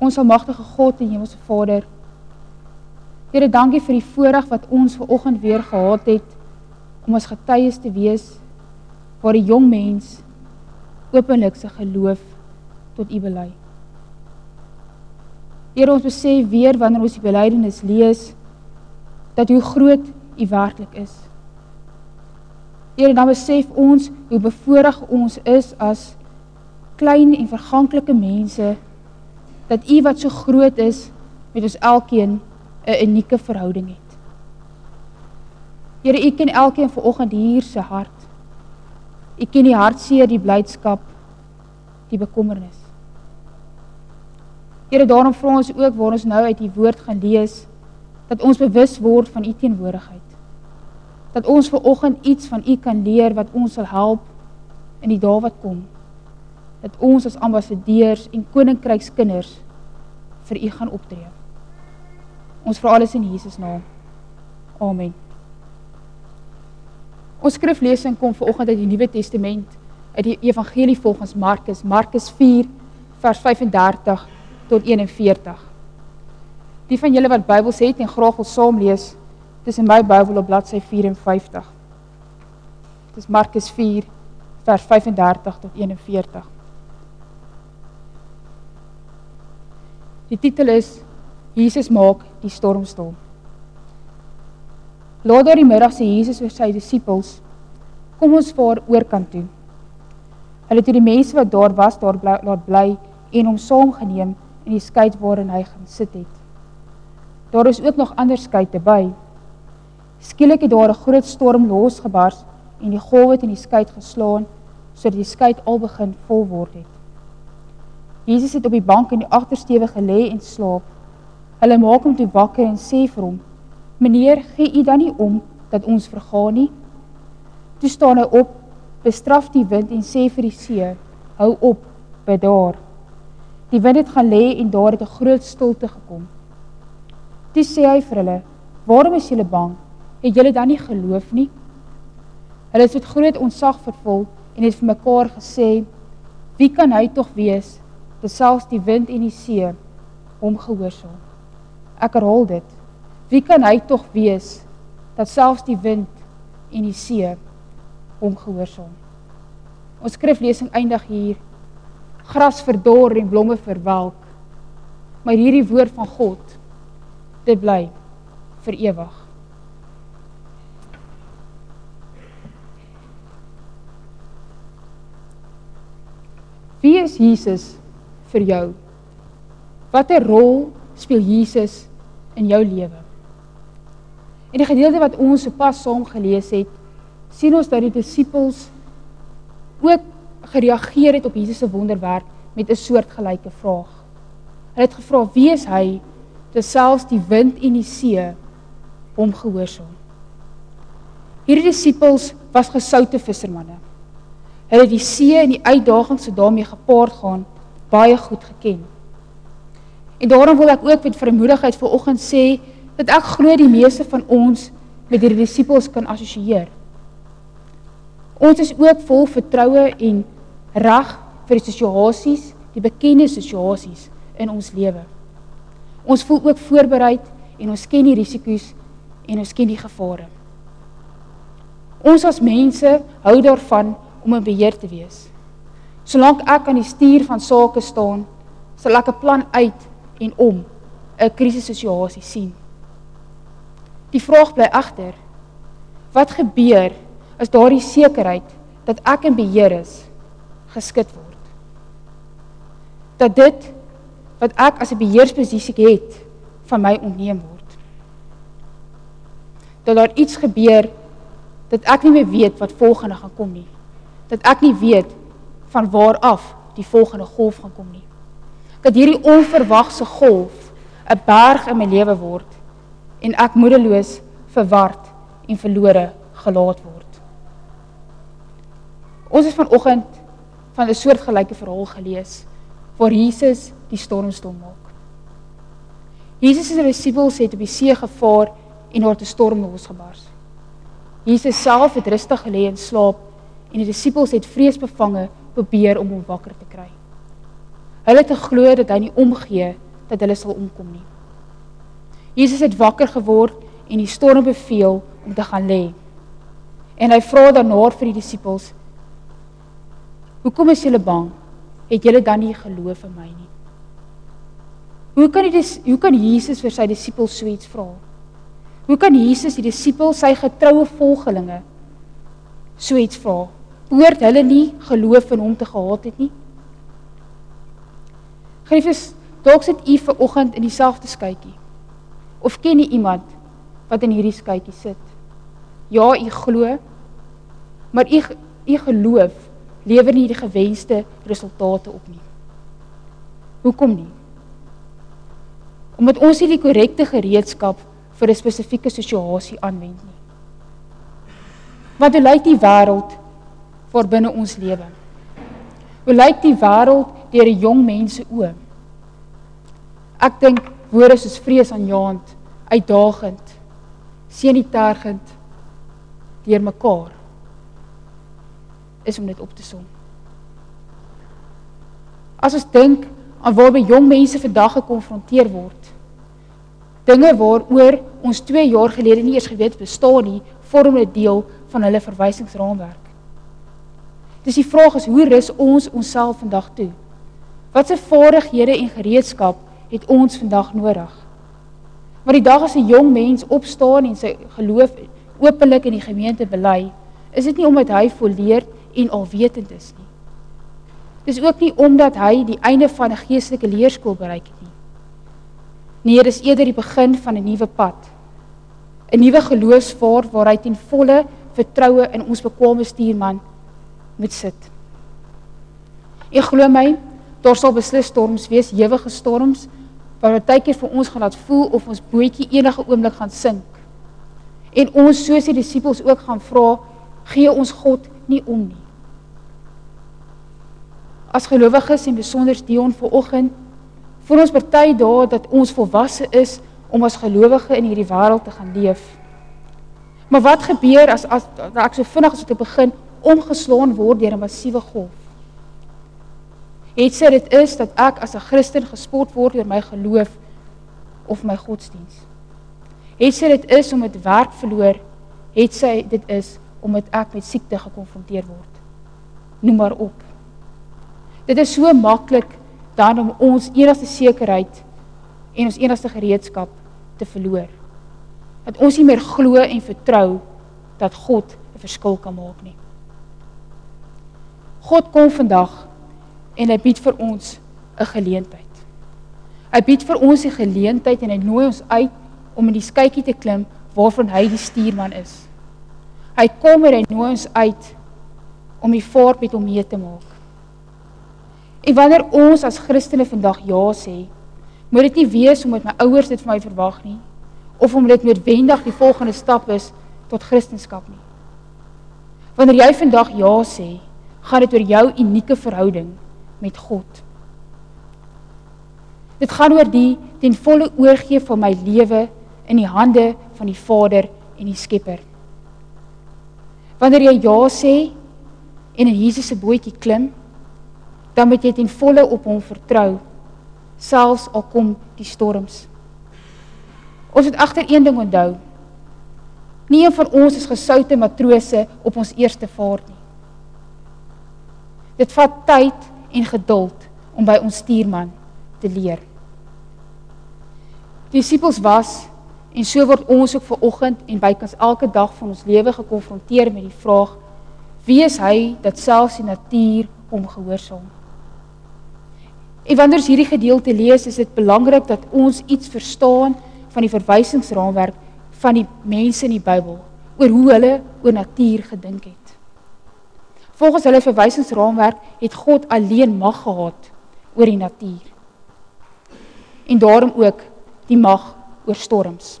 Ons almagtige God en Hemelse Vader. Here, dankie vir die voorreg wat ons ver oggend weer gehad het om as getuies te wees waar die jong mens openlik sy geloof tot U bely. Here, ons besef weer wanneer ons die belydenis lees dat hoe groot U werklik is. Here, dan besef ons hoe bevoorreg ons is as klein en verganklike mense dat U wat so groot is met ons elkeen 'n unieke verhouding het. Here, U ken elkeen vanoggend hier se hart. U ken die hartseer, die blydskap, die bekommernis. Here, daarom vra ons ook waar ons nou uit U woord gaan lees dat ons bewus word van U teenwoordigheid. Dat ons vanoggend iets van U kan leer wat ons sal help in die dae wat kom dat ons as ambassadeurs en koninkrykskinders vir u gaan optree. Ons vra alles in Jesus naam. Amen. Ons skriflesing kom vanoggend uit die Nuwe Testament, uit die Evangelie volgens Markus, Markus 4 vers 35 tot 41. Die van julle wat Bybels het en graag wil saam lees, dis in my Bybel op bladsy 54. Dis Markus 4 vers 35 tot 41. Die titel is Jesus maak die storm stil. Laat daardie middag sê Jesus vir sy disippels: "Kom ons vaar oorkant toe." Hulle het die mense wat daar was daar bly, laat bly en hom saamgeneem in die skei waarin hy gaan sit het. Daar is ook nog ander skei te by. Skielik het daar 'n groot storm losgebars en die golwe het in die skei geslaan sodat die skei al begin vol word het. Jesus het op die bank in die agtersteewe gelê en slaap. Hulle maak hom toe wakker en sê vir hom: "Meneer, gee u dan nie om dat ons vergaan nie?" Toe staan hy op, bestraf die wind en sê vir die see: "Hou op, bedaar." Die wind het gaan lê en daar het 'n groot stilte gekom. Toe sê hy vir hulle: "Waarom is julle bang? Het julle dan nie geloof nie?" Hulle het met groot ontzag vervul en het vir mekaar gesê: "Wie kan hy tog wees?" Dat selfs die wind en die see hom gehoorsaam. Ek herhaal dit. Wie kan hy tog wees dat selfs die wind en die see hom gehoorsaam? Ons skriflesing eindig hier. Gras verdor en blomme verwelk. Maar hierdie woord van God dit bly vir ewig. Wie is Jesus vir jou? Watter rol speel Jesus in jou lewe? In die gedeelte wat ons sopas saam gelees het, sien ons dat die disippels ook gereageer het op Jesus se wonderwerk met 'n soortgelyke vraag. Hulle het gevra: "Wie is hy dat selfs die wind en die see hom gehoorsaam?" Hierdie disippels was gesoute vissermanne. Hulle het die see en die uitdagings wat daarmee gepaard gaan baie goed geken. En daarom wil ek ook met vermoedigheid vanoggend sê dat ek glo die meeste van ons met hierdie disippels kan assosieer. Ons is ook vol vertroue en reg vir die situasies, die bekende situasies in ons lewe. Ons voel ook voorbereid en ons ken die risiko's en ons ken die gevare. Ons as mense hou daarvan om in beheer te wees. Solank ek aan die stuur van sake staan, sal ek 'n plan uit en om 'n krisissituasie sien. Die vraag bly egter: Wat gebeur as daardie sekerheid dat ek in beheer is geskit word? Dat dit wat ek as 'n beheersposisie het van my ontneem word. Dat daar iets gebeur dat ek nie meer weet wat volgende gaan kom nie. Dat ek nie weet van waar af die volgende golf gaan kom nie. Dat hierdie onverwagse golf 'n berg in my lewe word en ek moedeloos, verward en verlore gelaat word. Ons het vanoggend van 'n soortgelyke verhaal gelees waar Jesus die storm stil maak. Jesus se disippels het op die see gevaar en daar 'n storm losgebars. Jesus self het rustig gelê en slaap en die disippels het vreesbevange probeer om hom wakker te kry. Hulle het geglo dat hy nie omgee dat hulle sal omkom nie. Jesus het wakker geword en die storm beveel om te gaan lê. En hy vra daarna vir die disippels: "Hoekom is julle bang? Het julle dan nie geloof in my nie?" Hoe kan dit hoe kan Jesus vir sy disippels so iets vra? Hoe kan Jesus die disippels, sy getroue volgelinge so iets vra? Behoort hulle nie geloof in hom te gehad het nie? Geliefdes, dalk sit u ver oggend in dieselfde skytjie. Of ken u iemand wat in hierdie skytjie sit? Ja, u glo, maar u u geloof lewer nie die gewenste resultate op nie. Hoekom nie? Omdat ons nie die korrekte gereedskap vir 'n spesifieke situasie aanwend nie. Wat lyk die wêreld voor binne ons lewe? Hoe lyk die wêreld deur 'n jong mens se oë? Ek dink woorde soos vreesaanjaend, uitdagend, senitergend deur mekaar is om dit op te som. As ons dink aan waarby jong mense vandag gekonfronteer word, dinge waaroor ons 2 jaar gelede nie eens geweet bestaan nie, vorm 'n deel van hulle verwysingsraamwerk. Dis die vraag is hoe rus ons onsself vandag toe? Watse vaardighede en gereedskap het ons vandag nodig? Maar die dag as 'n jong mens opstaan en sy geloof openlik in die gemeente bely, is dit nie omdat hy volleerd en alwetend is nie. Dis ook nie omdat hy die einde van 'n geestelike leerskool bereik het nie. Nee, dis eerder die begin van 'n nuwe pad. 'n Nuwe geloofsvaart waar hy ten volle vertroue in ons bekwame stuurman moet sit. Ek glo my, daar sal beslis storms wees, ewige storms wat partykeer vir ons gaan laat voel of ons bootjie enige oomblik gaan sink. En ons soos die disippels ook gaan vra, gee ons God nie om nie. As gelowiges en besonder Dion vanoggend voel ons party daar dat ons volwasse is om as gelowige in hierdie wêreld te gaan leef. Maar wat gebeur as as ek so vinnig as ek begin omgeslaan word deur 'n massiewe golf? Het sy dit is dat ek as 'n Christen gespot word oor my geloof of my godsdiens? Het sy dit is om dit werk verloor? Het sy dit is omdat ek met siekte gekonfronteer word? Noem maar op. Dit is so maklik dan om ons enigste sekerheid en ons enigste gereedskap te verloor. Dat ons nie meer glo en vertrou dat God 'n verskil kan maak nie. God kom vandag en hy bied vir ons 'n geleentheid. Hy bied vir ons 'n geleentheid en hy nooi ons uit om in die skytjie te klim waarvan hy die stuurman is. Hy kom en hy nooi ons uit om die vaart met hom mee te maak. En wanneer ons as Christene vandag ja sê, moet dit nie wees omdat my ouers dit van my verwag nie of omdat dit noodwendig die volgende stap is tot Christendom nie. Wanneer jy vandag ja sê, gaan dit oor jou unieke verhouding met God. Dit gaan oor die ten volle oorgee van my lewe in die hande van die Vader en die Skepper. Wanneer jy ja sê en in Jesus se bootjie klim, dan moet jy ten volle op hom vertrou selfs al kom die storms. Ons moet agter een ding onthou. Nie een van ons is gesoute matrose op ons eerste vaart nie. Dit vat tyd en geduld om by ons stuurman te leer. Die disippels was en so word ons ook ver oggend en bykans elke dag van ons lewe gekonfronteer met die vraag: Wie is hy dat selfs die natuur hom gehoorsaam? En wanneer ons hierdie gedeelte lees, is dit belangrik dat ons iets verstaan van die verwysingsraamwerk van die mense in die Bybel oor hoe hulle oor natuur gedink het. Volgens hulle verwysingsraamwerk het God alleen mag gehad oor die natuur. En daarom ook die mag oor storms.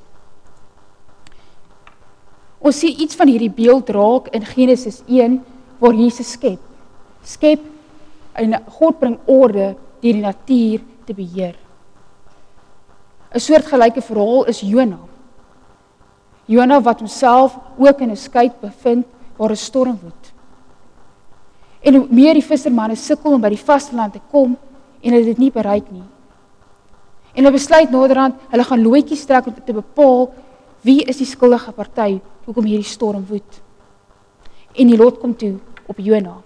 Ons sien iets van hierdie beeld raak in Genesis 1 waar Jesus skep. Skep en God bring orde deur die natuur te beheer. 'n Soortgelyke verhaal is Jona. Jona wat homself ook in 'n skei bevind waar 'n storm woed. En hoe meer die vissermanne sukkel om by die vasteland te kom en hulle dit nie bereik nie. En hulle besluit naderhand, hulle gaan loetjies trek om te bepaal wie is die skuldige party hoekom hierdie storm woed. En die lot kom toe op Jona.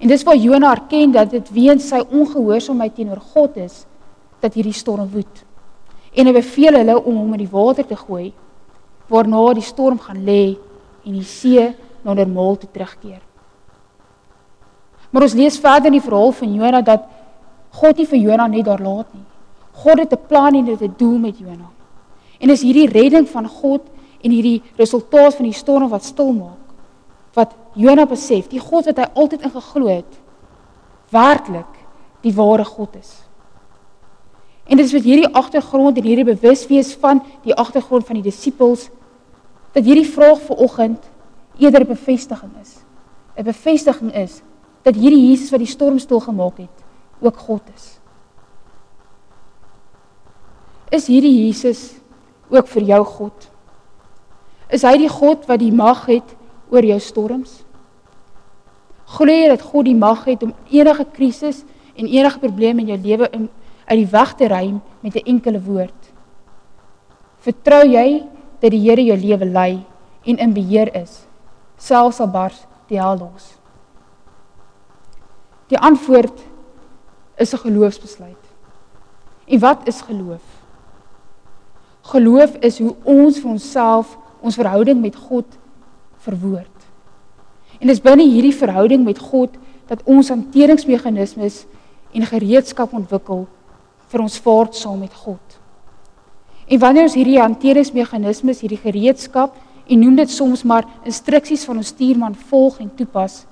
En dis waar Jona erken dat dit weens sy ongehoorsaamheid teenoor God is dat hierdie storm woed. En hy beveel hulle om hom in die water te gooi waarna die storm gaan lê en die see na normaal toe terugkeer. Maar ons lees verder in die verhaal van Jona dat God nie vir Jona net daar laat nie. God het 'n plan en dit 'n doel met Jona. En is hierdie redding van God en hierdie resultaat van die storm wat stil maak wat Jona besef, die God wat hy altyd in geglo het, werklik die ware God is. En dit is met hierdie agtergrond en hierdie bewuswees van die agtergrond van die disippels dat hierdie vraag vir oggend eerder 'n bevestiging is. 'n Bevestiging is dat hierdie Jesus wat die storm stil gemaak het, ook God is. Is hierdie Jesus ook vir jou God? Is hy die God wat die mag het oor jou storms? Glo jy dat God die mag het om enige krisis en enige probleem in jou lewe uit die weg te ruim met 'n enkele woord? Vertrou jy dat die Here jou lewe lei en in beheer is, selfs al bars die hel los? Die antwoord is 'n geloofsbesluit. En wat is geloof? Geloof is hoe ons vir onsself ons verhouding met God verwoord. En dis binne hierdie verhouding met God dat ons hanteringsmeganismes en gereedskap ontwikkel vir ons vaart saam met God. En wanneer ons hierdie hanteringsmeganismes, hierdie gereedskap en noem dit soms maar instruksies van ons stuurman volg en toepas,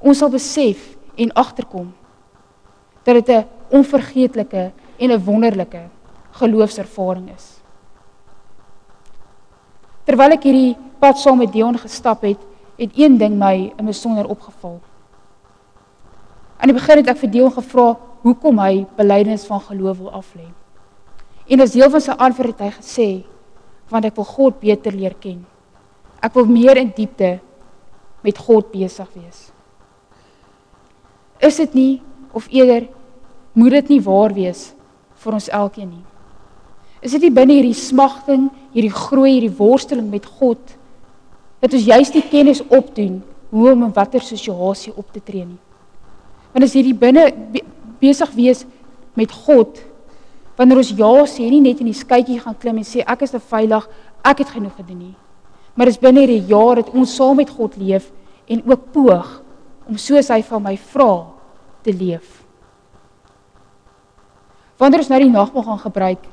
ons sal besef en agterkom dat dit 'n onvergeetlike en 'n wonderlike geloofservaring is. Terwyl ek hierdie pad saam met Dion gestap het, het een ding my in besonder opgeval. Aan die begin het ek vir Dion gevra hoekom hy belydenis van geloof wil aflê. En as deel van sy antwoord het hy gesê want ek wil God beter leer ken. Ek wil meer in diepte met God besig wees. Is dit nie of eerder moet dit nie waar wees vir ons elkeen nie. Is dit nie binne hierdie smagting, hierdie groei, hierdie worsteling met God dat ons juist die kennis opdoen hoe om in watter situasie op te tree nie. Want as hierdie binne be, besig wees met God wanneer ons ja sê, nie net in die skytjie gaan klim en sê ek is te veilig, ek het genoeg gedoen nie. Maar dis binne hierdie jaar dat ons saam met God leef en ook poog om soos hy van my vra te leef. Wanneer ons nou die nagmaal gaan gebruik,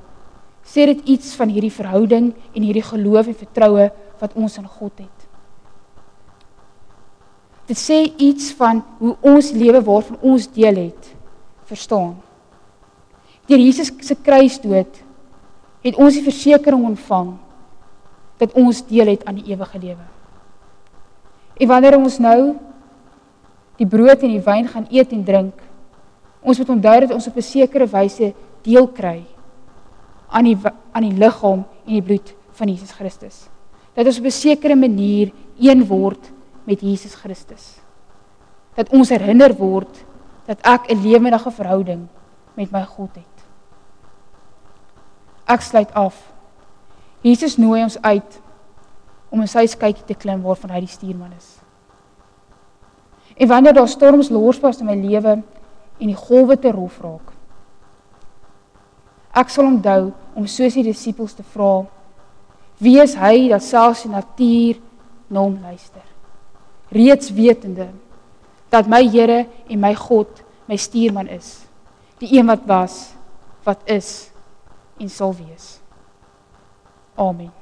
sê dit iets van hierdie verhouding en hierdie geloof en vertroue wat ons in God het. Dit sê iets van hoe ons lewe waarvan ons deel het, verstaan. Deur Jesus se kruisdood het ons die versekering ontvang dat ons deel het aan die ewige lewe. En wanneer ons nou die brood en die wyn gaan eet en drink, Ons moet onthou dat ons op 'n sekere wyse deel kry aan die aan die liggaam en die bloed van Jesus Christus. Dat ons op 'n sekere manier een word met Jesus Christus. Dat ons herinner word dat ek 'n lewendige verhouding met my God het. Ek sluit af. Jesus nooi ons uit om in sy skuitjie te klim waarvan hy die stuurman is. En wanneer daar storms losbars in my lewe, en die golwe te rof raak. Ek sal onthou om soos die disippels te vra: Wie is hy dat selfs die natuur na hom luister? Reeds wetende dat my Here en my God my stuurman is, die een wat was, wat is en sal wees. Amen.